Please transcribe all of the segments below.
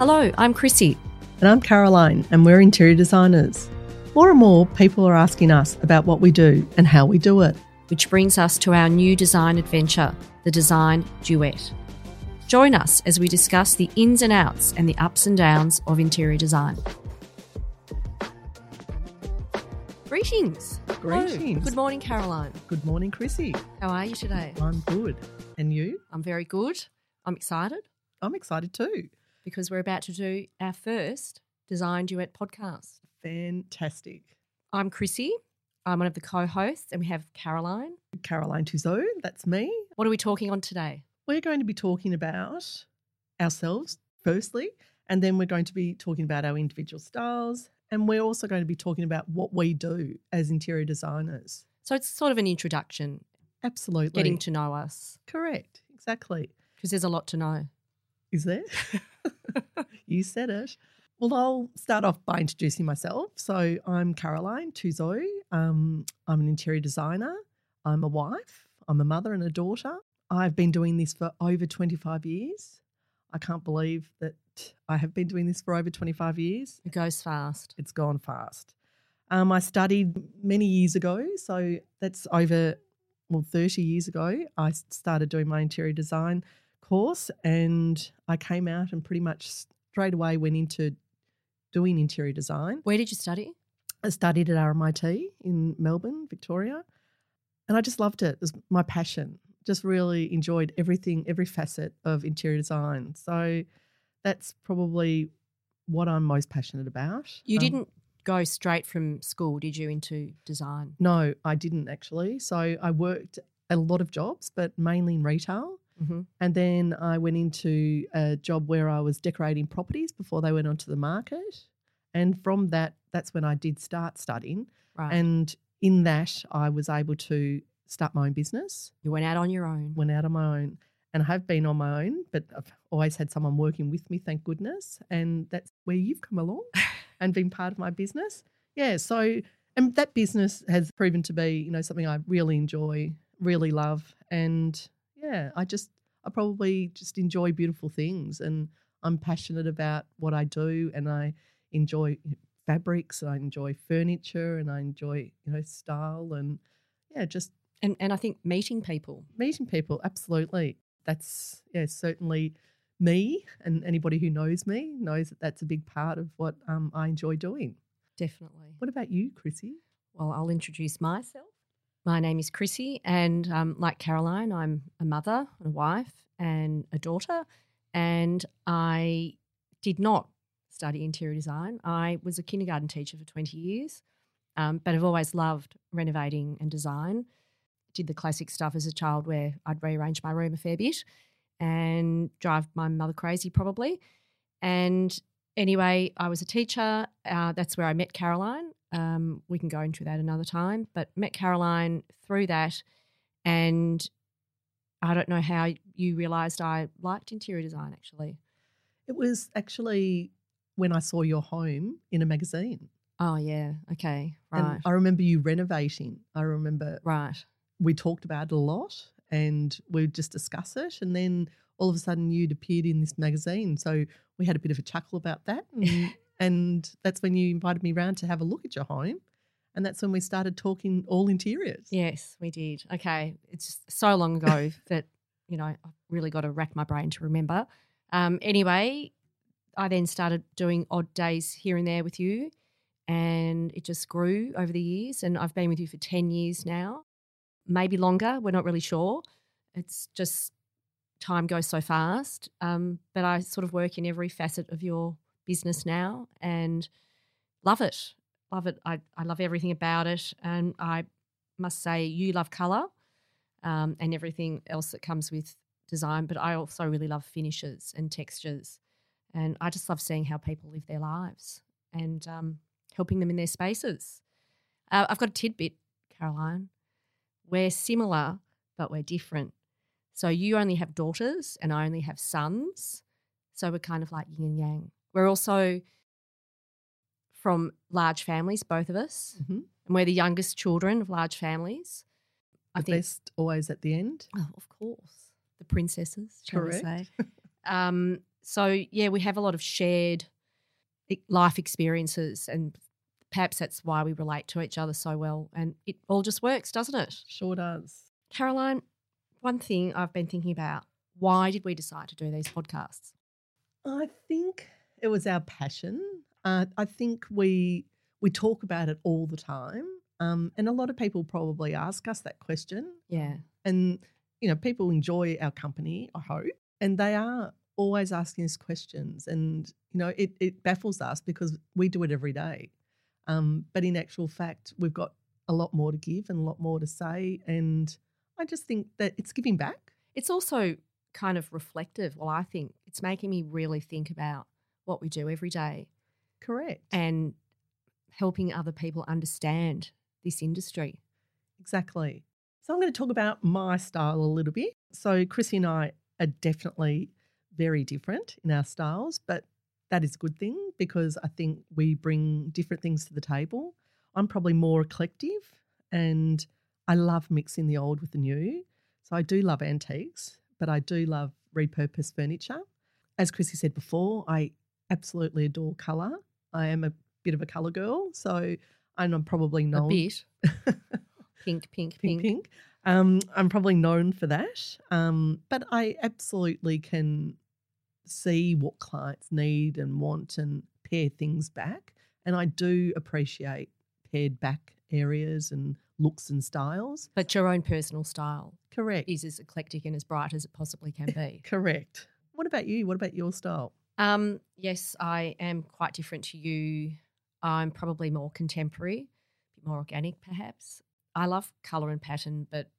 Hello, I'm Chrissy. And I'm Caroline, and we're interior designers. More and more people are asking us about what we do and how we do it. Which brings us to our new design adventure, the Design Duet. Join us as we discuss the ins and outs and the ups and downs of interior design. Greetings. Greetings. Good morning, Caroline. Good morning, Chrissy. How are you today? I'm good. And you? I'm very good. I'm excited I'm excited too. Because we're about to do our first Design Duet podcast. Fantastic. I'm Chrissy. I'm one of the co hosts, and we have Caroline. Caroline Tuzo, that's me. What are we talking on today? We're going to be talking about ourselves, firstly, and then we're going to be talking about our individual styles. And we're also going to be talking about what we do as interior designers. So it's sort of an introduction, Absolutely. getting to know us, Correct. Exactly. because there's a lot to know. Is there? you said it. Well, I'll start off by introducing myself. So I'm Caroline Tuzo. Um, I'm an interior designer. I'm a wife. I'm a mother and a daughter. I've been doing this for over 25 years. I can't believe that I have been doing this for over 25 years. It goes fast. It's gone fast. Um, I studied many years ago. So that's over, well, 30 years ago. I started doing my interior design course and I came out and pretty much straight away went into doing interior design. Where did you study? I studied at RMIT in Melbourne, Victoria, and I just loved it. It was my passion. Just really enjoyed everything, every facet of interior design. So that's probably what I'm most passionate about. You Um, didn't go straight from school, did you, into design? No, I didn't actually. So I worked a lot of jobs, but mainly in retail. Mm-hmm. And then I went into a job where I was decorating properties before they went onto the market. And from that, that's when I did start studying. Right. And in that, I was able to start my own business, you went out on your own. went out on my own. And I have been on my own, but I've always had someone working with me, thank goodness. And that's where you've come along and been part of my business. Yeah. So, and that business has proven to be, you know, something I really enjoy, really love. And yeah, I just, I probably just enjoy beautiful things and I'm passionate about what I do and I enjoy fabrics, and I enjoy furniture and I enjoy, you know, style and yeah, just And, and I think meeting people. meeting people. Absolutely. That's, yeah, certainly me and anybody who knows me knows that that's a big part of what um, I enjoy doing. Definitely. What about you, Chrissy? Well, I'll introduce myself. My name is Chrissy, and um, like Caroline, I'm a mother, a wife, and a daughter. And I did not study interior design. I was a kindergarten teacher for 20 years, um, but I've always loved renovating and design. Did the classic stuff as a child where I'd rearrange my room a fair bit and drive my mother crazy, probably. And anyway, I was a teacher. Uh, that's where I met Caroline. Um, we can go into that another time, but met Caroline through that. And I don't know how you realised I liked interior design actually. It was actually when I saw your home in a magazine. Oh, yeah. Okay. Right. And I remember you renovating. I remember right. we talked about it a lot and we would just discuss it. And then all of a sudden you'd appeared in this magazine. So we had a bit of a chuckle about that. And, and that's when you invited me round to have a look at your home. And that's when we started talking all interiors. Yes, we did. Okay. It's just so long ago that, you know, I've really got to rack my brain to remember. Um, anyway, I then started doing odd days here and there with you, and it just grew over the years. And I've been with you for 10 years now, maybe longer. We're not really sure. It's just time goes so fast. Um, but I sort of work in every facet of your business now and love it. Love it. I, I love everything about it. And I must say, you love colour um, and everything else that comes with design, but I also really love finishes and textures. And I just love seeing how people live their lives and um, helping them in their spaces. Uh, I've got a tidbit, Caroline. We're similar, but we're different. So you only have daughters, and I only have sons. So we're kind of like yin and yang. We're also from large families, both of us, Mhm. and we're the youngest children of large families. I The think best always at the end. Oh, of course. The princesses, shall we Correct. say. um, So, yeah, we have a lot of shared life experiences, and perhaps that's why we relate to each other so well. And it all just works, doesn't it? Sure does. Caroline, one thing I've been thinking about why did we decide to do these podcasts? I think it was our passion. Uh, I think we we talk about it all the time, um, and a lot of people probably ask us that question. Yeah. And you know, people enjoy our company. I hope, and they are always asking us questions, and you know, it it baffles us because we do it every day. Um, but in actual fact, we've got a lot more to give and a lot more to say, and I just think that it's giving back. It's also kind of reflective. Well, I think it's making me really think about what we do every day Correct. and helping other people understand this industry. Exactly. So I'm going to talk about my style a little bit. So Chrissy and I are definitely very different in our styles, but that is a good thing because I think we bring different things to the table. I'm probably more eclectic and I love mixing the old with the new. So I do love antiques, but I do love repurposed furniture. As Chrissy said before, I absolutely adore colour. I am a bit of a colour girl, so I'm probably known A bit. pink, pink, pink, pink. pink. Um, I'm probably known for that. Um, but I absolutely can see what clients need and want and pare things back. And I do appreciate pared back areas and looks and styles. But your own personal style Correct. is as eclectic and as bright as it possibly can be. Correct. What about you? What about your style? Um, yes, I am quite different to you. I'm probably more contemporary, a bit more organic, perhaps. I love colour and pattern, but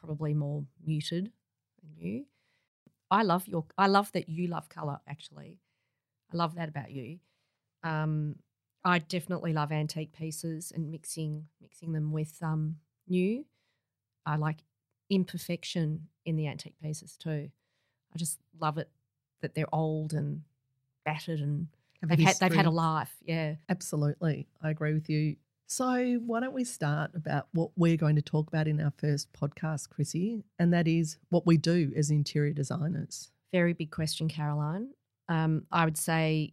probably more muted than you. I love your. I love that you love colour. Actually, I love that about you. Um, I definitely love antique pieces and mixing mixing them with um, new. I like imperfection in the antique pieces too. I just love it that they're old and battered and they've had, they've had a life. Yeah. Absolutely. I agree with you. So, why don't we start about what we're going to talk about in our first podcast, Chrissy? And that is what we do as interior designers. Very big question, Caroline. Um, I would say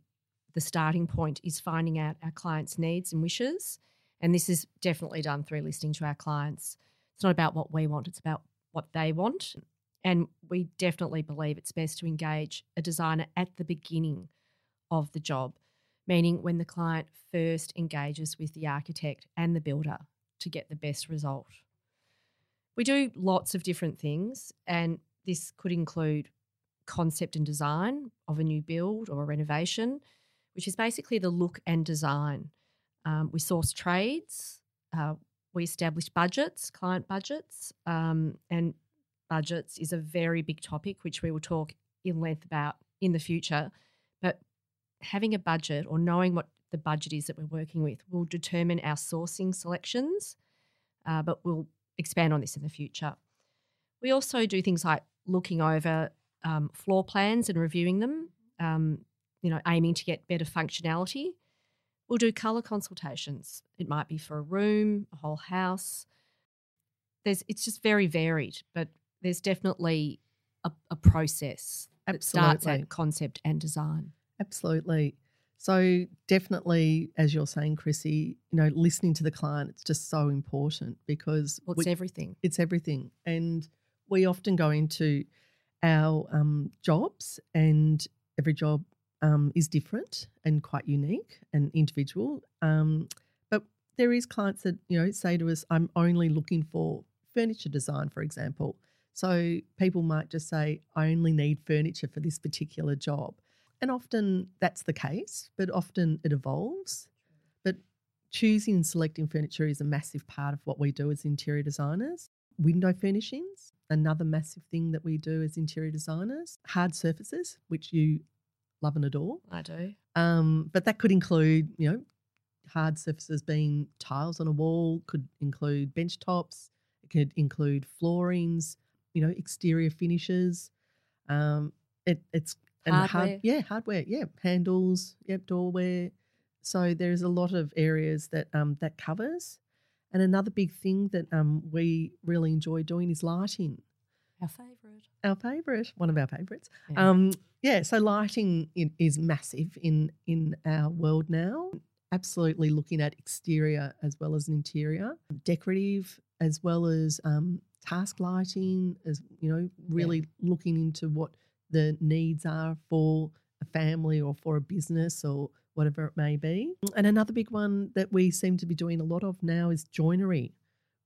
the starting point is finding out our clients' needs and wishes. And this is definitely done through listening to our clients. It's not about what we want, it's about what they want. And we definitely believe it's best to engage a designer at the beginning of the job, meaning when the client first engages with the architect and the builder to get the best result. We do lots of different things, and this could include concept and design of a new build or a renovation, which is basically the look and design. Um, we source trades, uh, we establish budgets, client budgets, um, and budgets is a very big topic, which we will talk in length about in the future. Having a budget or knowing what the budget is that we're working with will determine our sourcing selections, uh, but we'll expand on this in the future. We also do things like looking over um, floor plans and reviewing them, um, you know, aiming to get better functionality. We'll do colour consultations. It might be for a room, a whole house. There's, it's just very varied, but there's definitely a, a process that starts at concept and design. Absolutely. So, definitely, as you're saying, Chrissy, you know, listening to the client, it's just so important because Well, we- it's everything. it's everything. And we often go into our um, jobs, and every job um, is different and quite unique and individual. Um, but there is clients that you know say to us, "I'm only looking for furniture design," for example. So people might just say, "I only need furniture for this particular job," and often that's the case. But often it evolves. But choosing and selecting furniture is a massive part of what we do as interior designers. Window furnishings, another massive thing that we do as interior designers. Hard surfaces, which you love and adore. I do. Um, but that could include, you know, hard surfaces being tiles on a wall, could include bench tops, it could include floorings, you know, exterior finishes. Um, it, it's and Hardware. hard, yeah, hardware, yeah, handles, yep, doorware. So there's a lot of areas that um, that covers. And another big thing that um, we really enjoy doing is lighting. Our favourite. our favourite, one of our favourites. Yeah. Um, yeah, so lighting i- is massive in in our world now. Absolutely looking at exterior as well as interior, decorative as well as um, task lighting. As you know, really looking into what the needs are for a family or for a business or whatever it may be. And another big one that we seem to be doing a lot of now is joinery.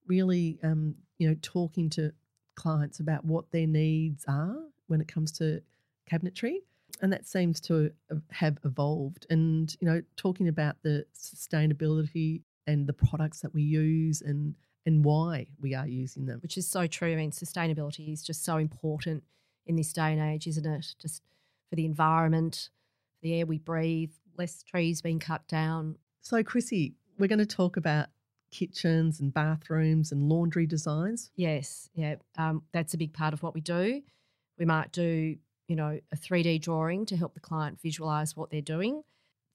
Really, um, you know, talking to clients about what their needs are when it comes to cabinetry. And that seems to have evolved. And, you know, talking about the sustainability and the products that we use and and why we are using them. which is so true. I mean, sustainability is just so important in this day and age, isn't it? Just for the environment, the air we breathe, less trees being cut down. So, Chrissy, we're going to talk about kitchens and bathrooms and laundry designs. Yes, yeah, um, that's a big part of what we do. We might do, you know, a 3D drawing to help the client visualize what they're doing.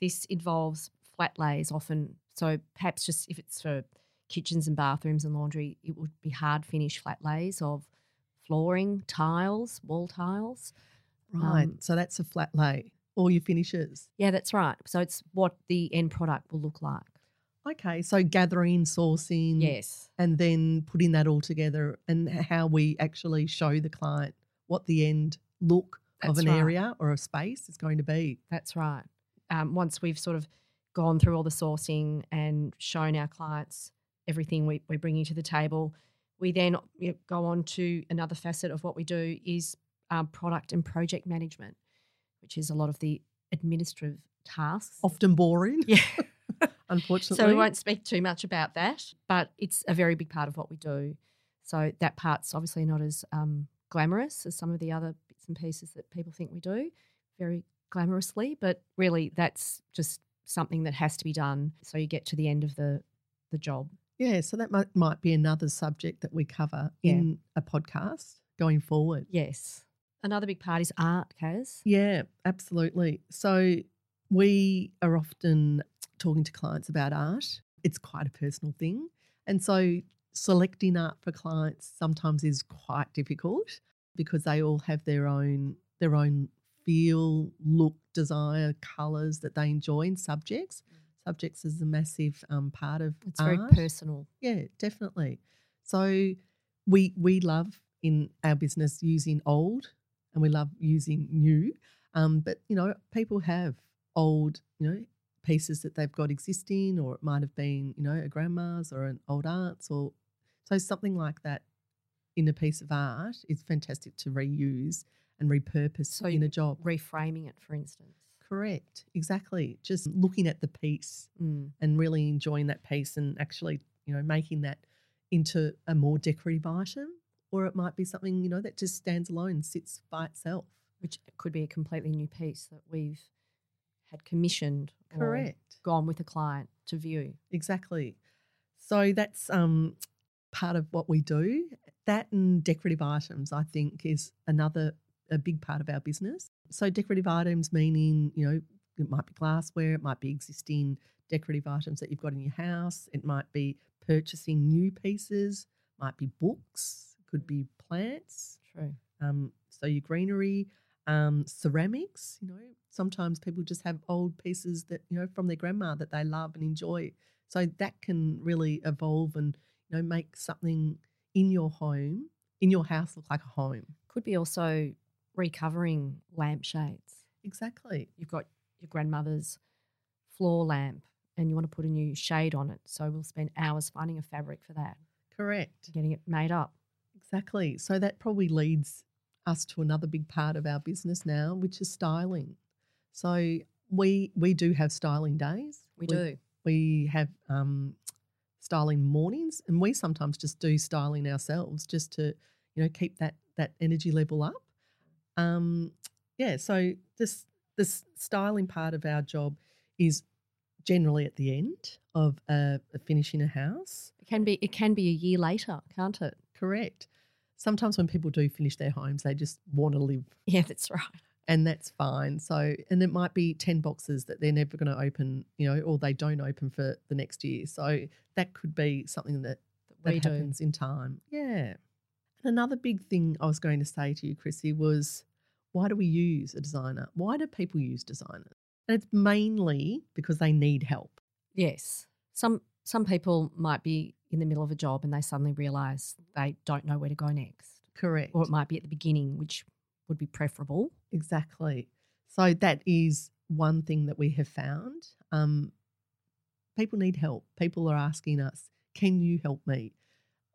This involves flat lays often. So perhaps just if it's for kitchens and bathrooms and laundry, it would be hard finish flat lays of flooring, tiles, wall tiles. Right. Um, so that's a flat lay, all your finishes. Yeah, that's right. So it's what the end product will look like. Okay. So gathering, sourcing, Yes. and then putting that all together and how we actually show the client what the end look of an right. area or a space is going to be. That's right. Um, once we've sort of gone through all the sourcing and shown our clients everything we, we're bringing to the table, we then you know, go on to another facet of what we do is um, product and project management, which is a lot of the administrative tasks. Often boring, Yeah. unfortunately. So we won't speak too much about that, but it's a very big part of what we do. So that part's obviously not as um, glamorous as some of the other bits and pieces that people think we do, very glamorously, but really that's just something that has to be done so you get to the end of the the job. Yeah, so that might, might be another subject that we cover Yeah. in a podcast going forward. Yes. Another big part is art, Kaz. Yeah, absolutely. So we are often talking to clients about art. It's quite a personal thing. And so selecting art for clients sometimes is quite difficult because they all have their own their own feel, look, desire, colours that they enjoy in subjects. Subjects is a massive um, part of It's very personal. Yeah, definitely. So we we love in our business using old and we love using new. Um, but you know, people have old, you know, pieces that they've got existing, or it might have been, you know, a grandma's or an old aunt's, or so something like that in a piece of art is fantastic to reuse and repurpose So in a job. Reframing it, for instance. Correct, exactly. Just looking at the piece Mm. and really enjoying that piece and actually, you know, making that into a more decorative item. Or it might be something, you know, that just stands alone, sits by itself. Which could be a completely new piece that we've had commissioned or Correct. gone with a client to view. Exactly. So that's um part of what we do. That and decorative items, I think, is another a big part of our business. So decorative items meaning, you know, it might be glassware, it might be existing decorative items that you've got in your house, it might be purchasing new pieces, might be books, could be plants, True. um, so your greenery, um, ceramics. You know, sometimes people just have old pieces that you know from their grandma that they love and enjoy. So that can really evolve and you know make something in your home, in your house, look like a home. Could be also recovering lampshades. Exactly. You've got your grandmother's floor lamp and you want to put a new shade on it. So we'll spend hours finding a fabric for that, Correct. getting it made up. Exactly. So that probably leads us to another big part of our business now, which is styling. So we we do have styling days. We do. we have um, styling mornings, and we sometimes just do styling ourselves just to you know keep that that energy level up. Um, yeah, so this this styling part of our job is generally at the end of uh, finishing a house. It can be it can be a year later, can't it? Correct. Sometimes when people do finish their homes, they just want to live Yeah, that's right. and that's fine. So, and it might be 10 boxes that they're never going to open, you know, or they don't open for the next year. So, that could be something that, That that we do. happens in time. Yeah. And another big thing I was going to say to you, Chrissy, was why do we use a designer? Why do people use designers? And it's mainly because they need help. Yes. Some some people might be in the middle of a job and they suddenly realise they don't know where to go next. Correct. Or it might be at the beginning, which would be preferable. Exactly. So that is one thing that we have found. Um, people need help. People are asking us, "Can you help me?"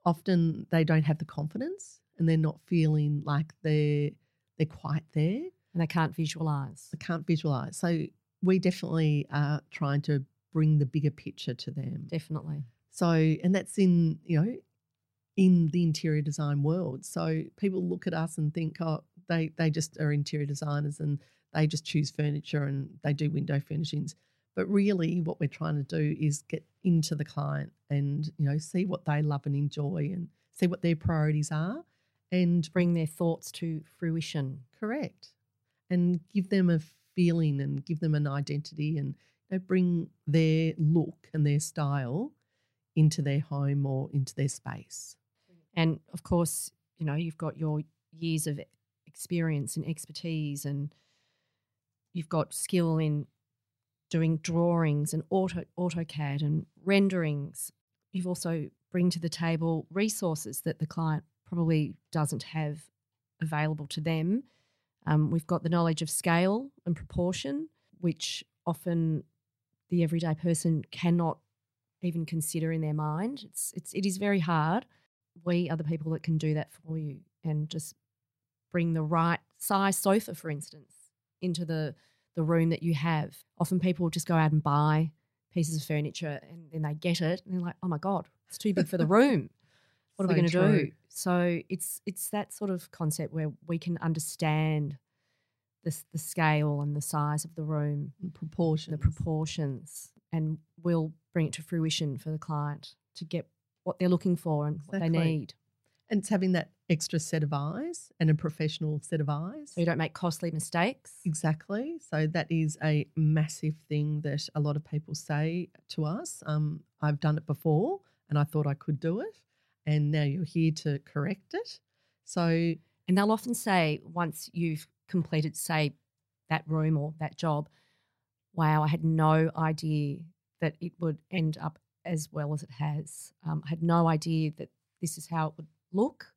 Often they don't have the confidence and they're not feeling like they're they're quite there. And they can't visualise. They can't visualize. So we definitely are trying to bring the bigger picture to them. Definitely. So, and that's in, you know, in the interior design world. So people look at us and think, oh, they, they just are interior designers and they just choose furniture and they do window furnishings. But really, what we're trying to do is get into the client and, you know, see what they love and enjoy and see what their priorities are and Bring their thoughts to fruition. correct and give them a feeling and give them an identity and you know, bring their look and their style into their home or into their space. And of course, you know, you've got your years of experience and expertise and you've got skill in doing drawings and auto AutoCAD and renderings. You've also bring to the table resources that the client probably doesn't have available to them. Um, we've got the knowledge of scale and proportion, which often the everyday person cannot even consider in their mind. It's it's it is very hard. We are the people that can do that for you and just bring the right size sofa, for instance, into the the room that you have. Often people just go out and buy pieces of furniture and then they get it and they're like, oh my god, it's too big for the room. What are we going to do? So it's it's that sort of concept where we can understand the the scale and the size of the room and Proportions. the proportions and we'll bring it to fruition for the client to get what they're looking for and what they need. and it's having that extra set of eyes and a professional set of eyes. So you don't make costly mistakes. Exactly. So that is a massive thing that a lot of people say to us. Um, I've done it before and I thought I could do it. And now you're here to correct it. So, And they'll often say, once you've completed, say, that room or that job, wow, I had no idea that it would end up as well as it has. Um, I had no idea that this is how it would look,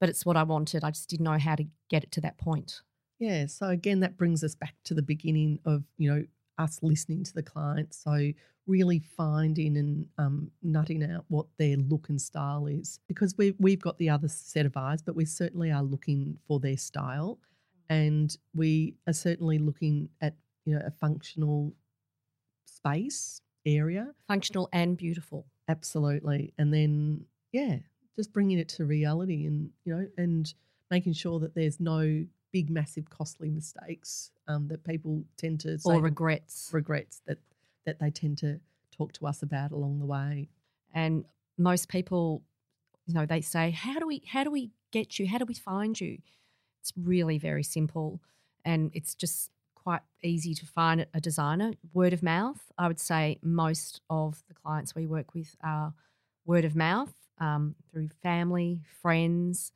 but it's what I wanted. I just didn't know how to get it to that point. yeah. So again, that brings us back to the beginning of, you know, us listening to the client. So really finding and um, nutting out what their look and style is because we've, we've got the other set of eyes, but we certainly are looking for their style. And we are certainly looking at, you know, a functional space area. Functional and beautiful. Absolutely. And then, yeah, just bringing it to reality and, you know, and making sure that there's no big, massive, costly mistakes um, that people tend to say or regrets. regrets that, that they tend to talk to us about along the way. and most people you know they say how do we how do we get you how do we find you it's really very simple and it's just quite easy to find a designer word of mouth i would say most of the clients we work with are word of mouth um, through family friends.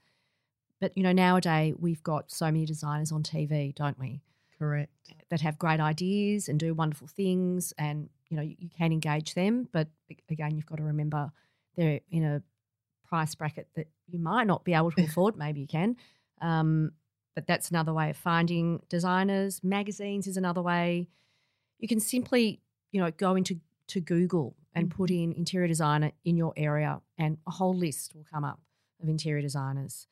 But you know nowadays we've got so many designers on tv don't we? Correct. that have great ideas and do wonderful things and you know you, you can engage them but again you've got to remember they're in a price bracket that you might not be able to afford maybe you can. Um, but that's another way of finding designers. Magazines is another way. You can simply you know go into to google and put in interior designer in your area and a whole list will come up of interior designers.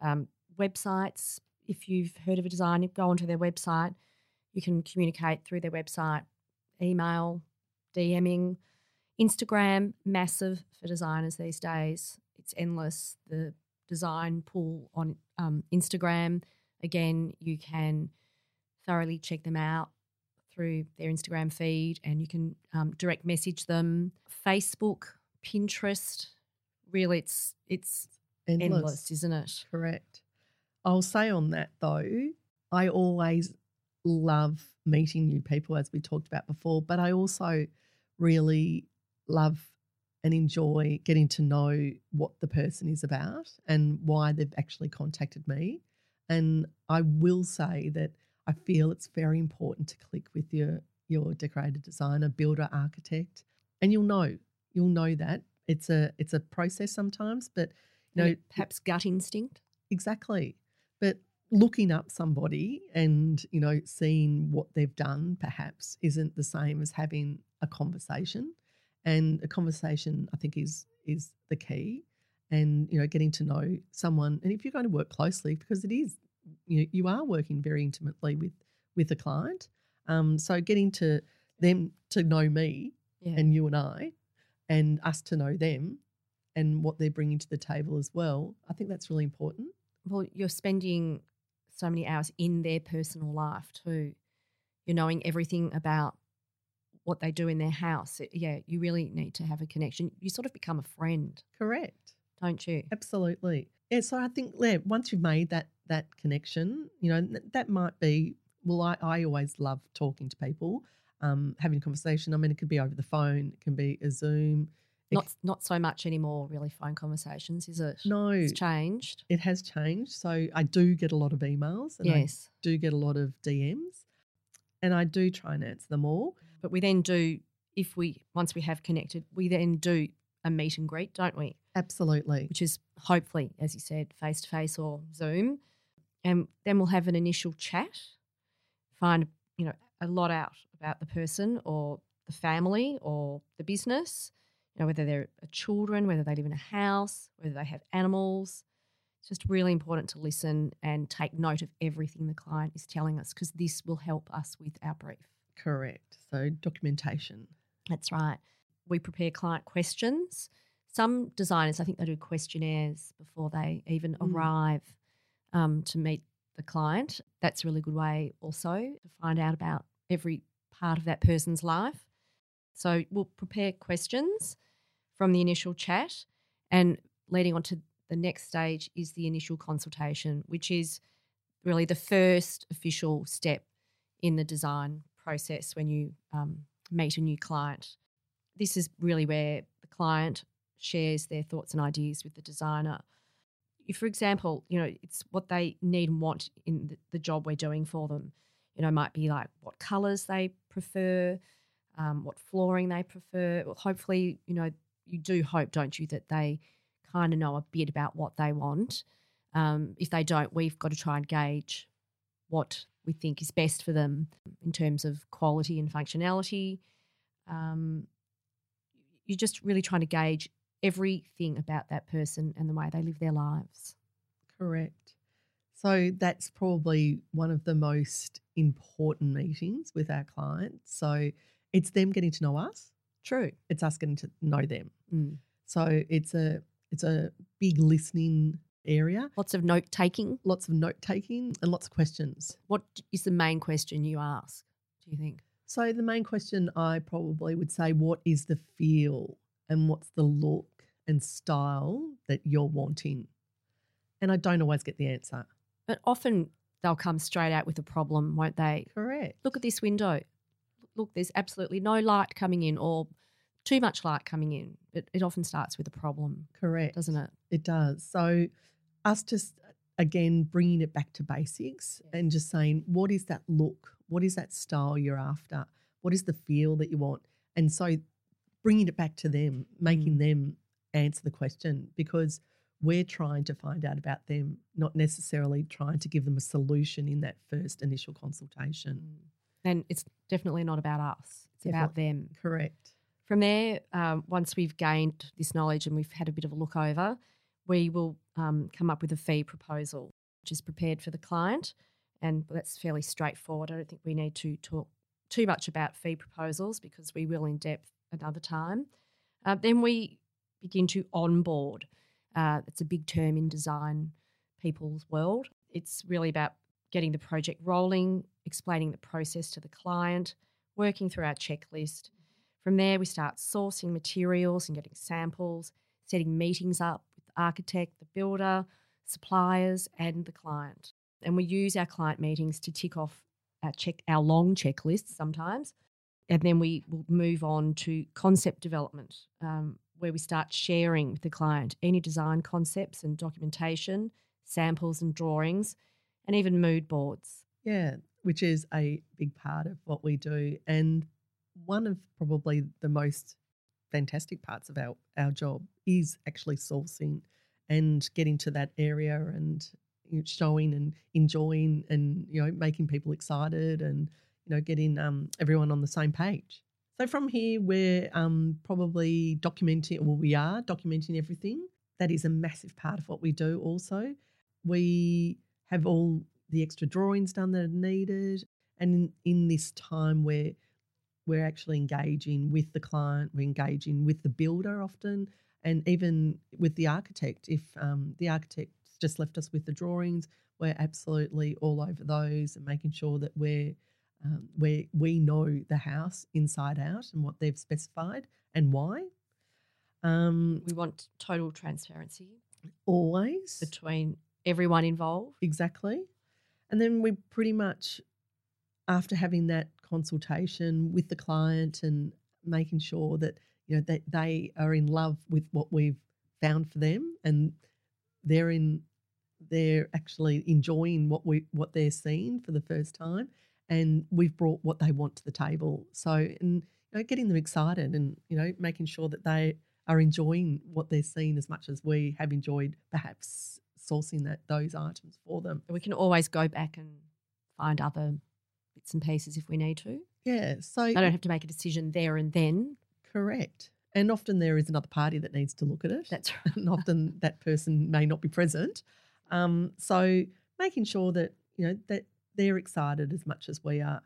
Um, websites if you've heard of a designer go onto their website. You can communicate through their website, email, DMing, Instagram, massive for designers these days. It's endless. The design pool on um, Instagram, again, you can thoroughly check them out through their Instagram feed and you can um, direct message them. Facebook, Pinterest, really, it's it's Endless. endless, isn't it? Correct. I'll say on that though, I always love meeting new people, as we talked about before, but I also really love and enjoy getting to know what the person is about and why they've actually contacted me. And I will say that I feel it's very important to click with your your decorator designer, builder, architect, and you'll know you'll know that. It's a it's a process sometimes, but you know perhaps gut instinct. Exactly, but looking up somebody and you know seeing what they've done perhaps isn't the same as having a conversation. And a conversation i think is is the key. And you know getting to know someone and if you're going to work closely because it is you, you are working very intimately with with a client um, so getting to them to know me Yeah. and you and i and us to know them and what they're bringing to the table as well i think that's really important well, you're spending so many hours in their personal life too. You're knowing everything about what they do in their house. It- yeah, you really need to have a connection. You sort of become a friend, correct don't you? Absolutely. Yeah. So I think yeah, once you've made that that connection, you know, that might be. Well, I, I always love talking to people, um, having a conversation. I mean, it could be over the phone, it can be a Zoom. It Not not so much anymore, really. Phone conversations, is it? No, it's changed. it has changed. So I do get a lot of emails, and I Yes, do get a lot of DMs, and I do try and answer them all. but we then do. If we once we have connected, we then do a meet and greet, don't we? Absolutely. Which is hopefully, as you said, face to face or Zoom, and then we'll have an initial chat, find you know a lot out about the person or the family or the business. You know whether they're children, whether they live in a house, whether they have animals. It's just really important to listen and take note of everything the client is telling us because this will help us with our brief. Correct. So documentation. That's right. We prepare client questions. Some designers, I think they do questionnaires before they even Mm. arrive um, to meet the client. That's a really good way also to find out about every part of that person's life. So we'll prepare questions from the initial chat and leading on to the next stage is the initial consultation, which is really the first official step in the design process when you um, meet a new client. This is really where the client shares their thoughts and ideas with the designer. If, for example, you know, it's what they need and want in the, the job we're doing for them. You know, might be like what colours they prefer, um, what flooring they prefer. Well, hopefully, you know, you do hope, don't you, that they kind of know a bit about what they want. Um, if they don't, we've got to try and gauge what we think is best for them in terms of quality and functionality. Um, you're just really trying to gauge everything about that person and the way they live their lives. Correct. So that's probably one of the most important meetings with our clients. So it's them getting to know us. True. It's us getting to know them. Mm. So it's a it's a big listening area, Lots of note taking. lots of note taking and lots of questions. What is the main question you ask, do you think? So the main question I probably would say what is the feel and what's the look and style that you're wanting? And I don't always get the answer. But often they'll come straight out with a problem, won't they? Correct. Look at this window. Look, there's absolutely no light coming in or too much light coming in. It, it often starts with a problem, Correct. doesn't it? It does. So, us just again bringing it back to basics and just saying, what is that look? What is that style you're after? What is the feel that you want? And so, bringing it back to them, making Mm. them answer the question because we're trying to find out about them, not necessarily trying to give them a solution in that first initial consultation. Mm. And it's definitely not about us, it's about them. Correct. From there, um, once we've gained this knowledge and we've had a bit of a look over, we will um, come up with a fee proposal, which is prepared for the client. And that's fairly straightforward. I don't think we need to talk too much about fee proposals because we will in depth another time. Uh, then we begin to onboard. Uh, it's a big term in design people's world. It's really about getting the project rolling, explaining the process to the client, working through our checklist. From there, we start sourcing materials and getting samples, setting meetings up with the architect, the builder, suppliers, and the client. And we use our client meetings to tick off our check our long checklists sometimes, and then we will move on to concept development, um, where we start sharing with the client any design concepts and documentation, samples and drawings, and even mood boards. Yeah, which is a big part of what we do. And one of probably the most fantastic parts of our, our job is actually sourcing and getting to that area and you know, showing and enjoying and you know making people excited and know getting um, everyone on the same page. So from here, we're um, probably documenting, well, we are documenting everything. That is a massive part of what we do. Also, we have all the extra drawings done that are needed, and in, in this time where we're actually engaging with the client, we're engaging with the builder often, and even with the architect. If um, the architect's just left us with the drawings, we're absolutely all over those and making sure that we're um, where we know the house inside out and what they've specified and why. Um, We want total transparency always between everyone involved. exactly, and then we pretty much after having that consultation with the client and making sure that you know that they are in love with what we've found for them and they're in they're actually enjoying what we what they're seeing for the first time and we've brought what they want to the table so and you know getting them excited and you know making sure that they are enjoying what they're seeing as much as we have enjoyed perhaps sourcing that those items for them We can always go back and find other bits and pieces if we need to. yeah so They don't have to make a decision there and then. Correct. And often there is another party that needs to look at it. That's right. and often that person may not be present. Um, so making sure that you know that they're excited as much as we are,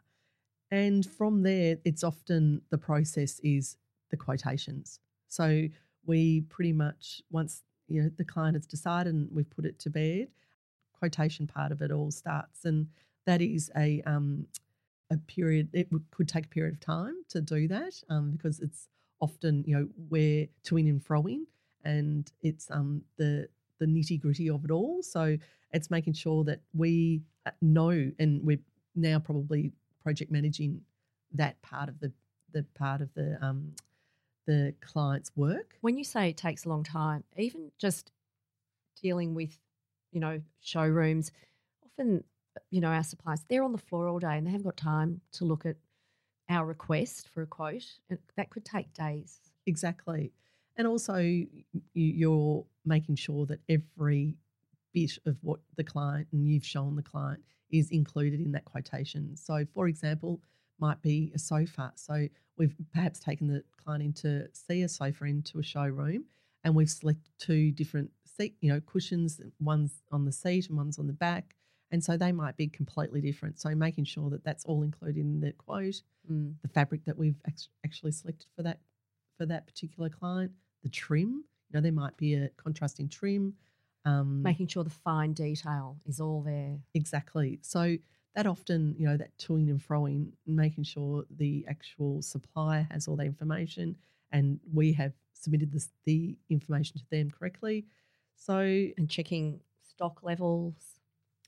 and from there, it's often the process is the quotations. So we pretty much once you know the client has decided and we've put it to bed, quotation part of it all starts, and that is a um, a period. It would, could take a period of time to do that um, because it's often you know we're toing and froing, and it's um, the the nitty gritty of it all. So it's making sure that we uh, know, and we're now probably project managing that part of the the part of the um, the client's work. When you say it takes a long time, even just dealing with, you know, showrooms, often, you know, our suppliers, they're on the floor all day and they haven't got time to look at our request for a quote. And that could take days. Exactly. And also, you're making sure that every bit of what the client and you've shown the client is included in that quotation. So, for example, might be a sofa. So, we've perhaps taken the client in to see a sofa into a showroom and we've selected two different seat, you know, cushions, one's on the seat and one's on the back. And so they might be completely different. So, making sure that that's all included in the quote Mm. the fabric that we've actually selected for that for that particular client, the trim. You know, there might be a contrasting trim. Um, Making sure the fine detail is all there. exactly. So that often, you know, that toing and froing, making sure the actual supplier has all the information, and we have submitted this, the information to them correctly. So And checking stock levels,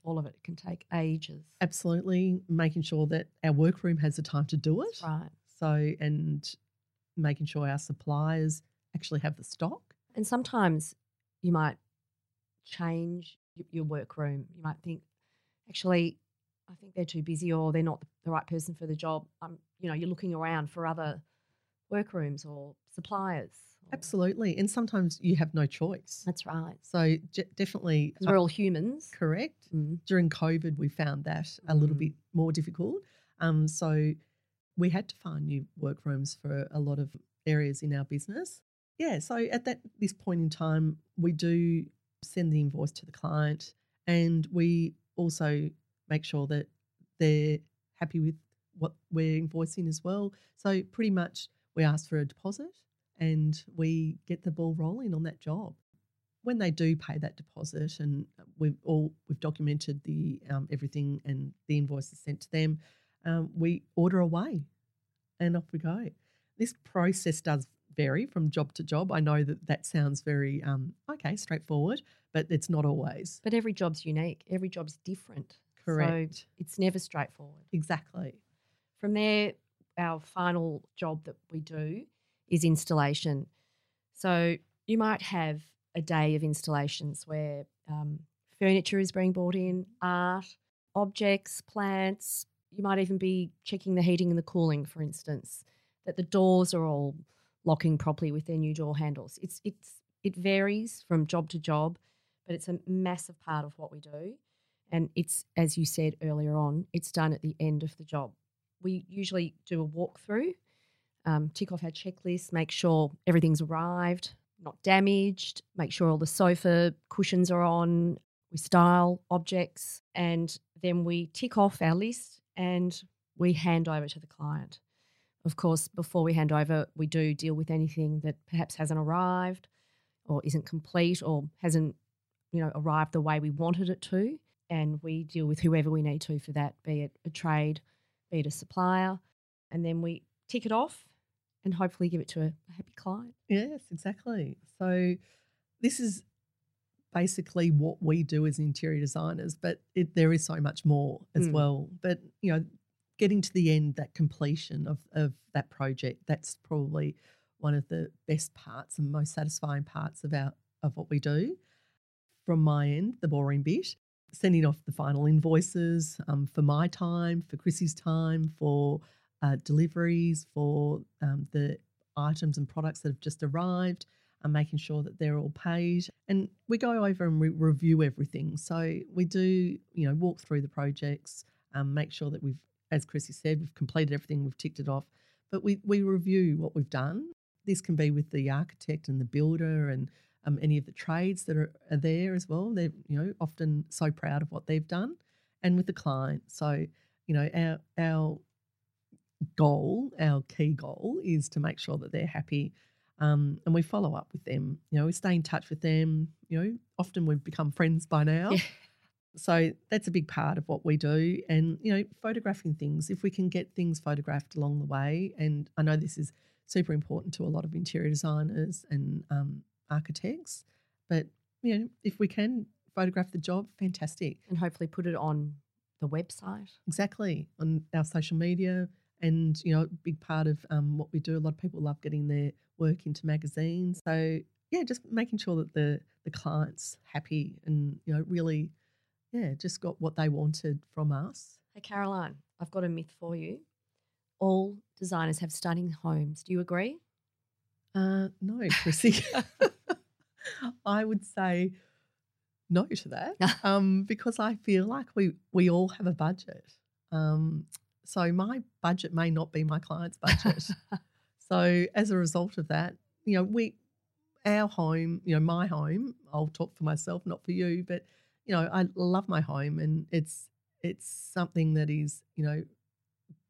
all of it can take ages. absolutely making sure that our workroom has the time to do it. Right. So and making sure our suppliers actually have the stock. And sometimes you might change your workroom. You might think, actually, I think they're too busy or they're not the right person for the job. Um, you know, you're looking around for other workrooms or suppliers. or- Absolutely. And sometimes you have no choice. That's right. So j- definitely Because we're all humans. correct. Mm. During COVID, we found that a little Mm. bit more difficult. Um, so we had to find new workrooms for a lot of areas in our business. Yeah. So at that this point in time, we do send the invoice to the client, and we also make sure that they're happy with what we're invoicing as well. So pretty much we ask for a deposit and we get the ball rolling on that job. When they do pay that deposit, and we've all we've documented the um, everything, and the invoice is sent to them, um, we order away, and off we go. This process does vary from job to job. I know that that sounds very um, okay, straightforward, but it's not always. But every job's unique. Every job's different. Correct. So it's never straightforward. Exactly. From there, our final job that we do is installation. So you might have a day of installations where um, furniture is being brought in, art, objects, plants. You might even be checking the heating and the cooling, for instance, that the doors are all locking properly with their new door handles. It's it's it varies from job to job, but it's a massive part of what we do. And it's as you said earlier on, it's done at the end of the job. We usually do a walkthrough, um, tick off our checklist, make sure everything's arrived, not damaged, make sure all the sofa cushions are on, we style objects, and then we tick off our list and we hand over to the client. Of course, before we hand over, we do deal with anything that perhaps hasn't arrived or isn't complete or hasn't, you know, arrived the way we wanted it to. And we deal with whoever we need to for that, be it a trade, be it a supplier. And then we tick it off and hopefully give it to a, happy client. Yes, exactly. So this is basically what we do as interior designers, but it, there is so much more as Mm. well. But you know, getting to the end, that completion of of that project, that's probably one of the best parts and most satisfying parts of our of what we do. From my end, the boring bit, sending off the final invoices um, for my time, for Chrissy's time, for uh, deliveries, for um, the items and products that have just arrived, and making sure that they're all paid. And we go over and we review everything. So we do, you know, walk through the projects, um, make sure that we've, as Chrissy said, we've completed everything, we've ticked it off. But we we review what we've done. This can be with the architect and the builder and um, any of the trades that are, are there as well. They're you know often so proud of what they've done, and with the client. So you know our our goal, our key goal, is to make sure that they're happy, um, and we follow up with them. You know, we stay in touch with them. You know, often we've become friends by now. Yeah. So that's a big part of what we do, and you know, photographing things. If we can get things photographed along the way, and I know this is super important to a lot of interior designers and um, architects, but you know, if we can photograph the job, fantastic. And hopefully put it on the website. Exactly on our social media, and you know, a big part of um, what we do. A lot of people love getting their work into magazines. So yeah, just making sure that the the client's happy and you know really, yeah, just got what they wanted from us. Hey, Caroline, I've got a myth for you. All designers have stunning homes. Do you agree? Uh, no, Chrissy, I would say no to that um, because I feel like we we all have a budget. Um, so my budget may not be my client's budget. So as a result of that, you know, we our home, you know, my home, I'll talk for myself, not for you, but you know, I love my home and it's it's something that is, you know,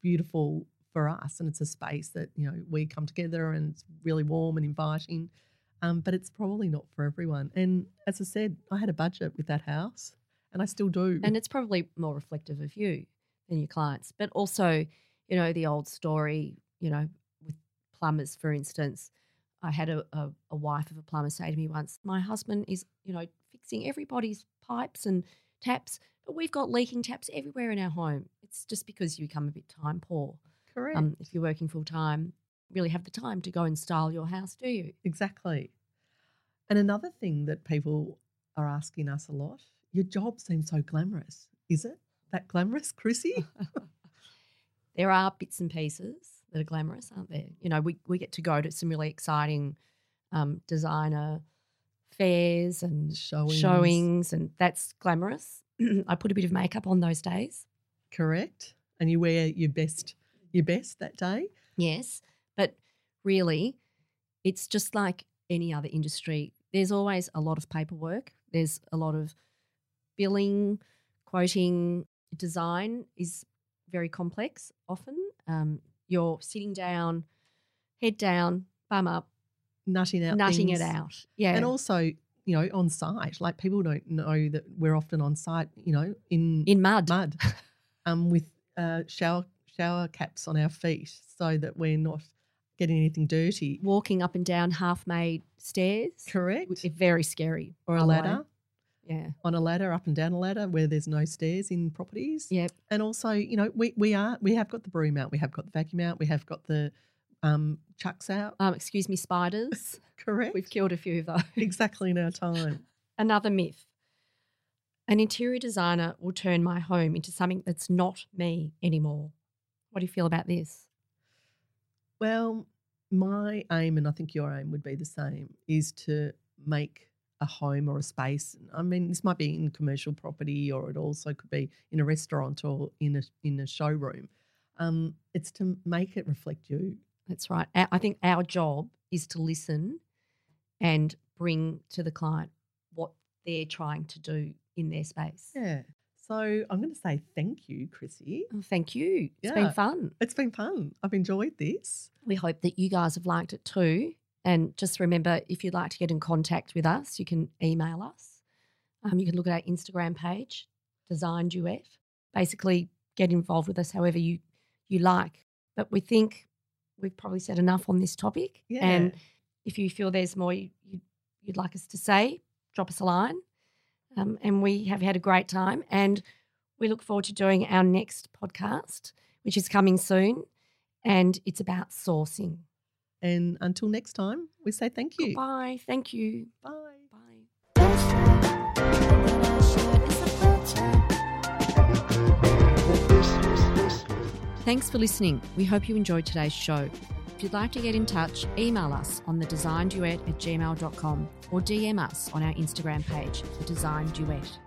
beautiful for us and it's a space that, you know, we come together and it's really warm and inviting. Um, but it's probably not for everyone. And as I said, I had a budget with that house and I still do. and it's probably more reflective of you than your clients. But also, you know, the old story, you know, with plumbers, for instance. I had a, a, a wife of a plumber say to me once, My husband is, you know, fixing everybody's pipes and taps, but we've got leaking taps everywhere in our home. It's just because you become a bit time poor. Correct. Um, if you're working full time, really have the time to go and style your house, do you? Exactly. And another thing that people are asking us a lot your job seems so glamorous. Is it that glamorous, Chrissy? there are bits and pieces that are glamorous, aren't there? You know, we, we get to go to some really exciting um, designer fairs and Showings. showings, and that's glamorous. I put a bit of makeup on those days. Correct. And you wear your best your best that day. Yes, but really, it's just like any other industry. There's always a lot of paperwork. There's a lot of billing, quoting, design is very complex. Often, um, you're sitting down, head down, bum up, Nutting out nutting it out. Yeah, And also, you know, on site. Like people don't know that we're often on site, you know, in, in mud. mud. um with uh, shower shower caps on our feet so that we're not getting anything dirty. walking up and down half-made stairs. Correct. Very scary. Or a ladder. Yeah. on a ladder, up and down a ladder where there's no stairs in properties. Yep. And also, you know, we, we are we have got the broom out, we have got the vacuum out, we have got the um, Chux out. Um, excuse me, spiders. Correct. We've killed a few of those. exactly in our time. Another myth. An interior designer will turn my home into something that's not me anymore. What do you feel about this? Well, my aim, and I think your aim would be the same, is to make a home or a space. I mean, this might be in commercial property, or it also could be in a restaurant or in a in a showroom. Um, it's to make it reflect you. That's right. I think our job is to listen and bring to the client what they're trying to do in their space. Yeah. So I'm going to say thank you, Chrissy. Oh, thank you. It's Yeah. been fun. It's been fun. I've enjoyed this. We hope that you guys have liked it too. And just remember, if you'd like to get in contact with us, you can email us. Um, you can look at our Instagram page, Design Duet. Basically, get involved with us however you you like. But we think we've probably said enough on this topic. Yeah. And if you feel there's more you, you, you'd like us to say, drop us a line. Um, and we have had a great time. And we look forward to doing our next podcast, which is coming soon. And it's about sourcing. And until next time, we say thank you. Bye. Thank you. Bye. Bye. Thanks for listening. We hope you enjoyed today's show. If you'd like to get in touch, email us on the design duet at gmail.com or DM us on our Instagram page, The Design Duet.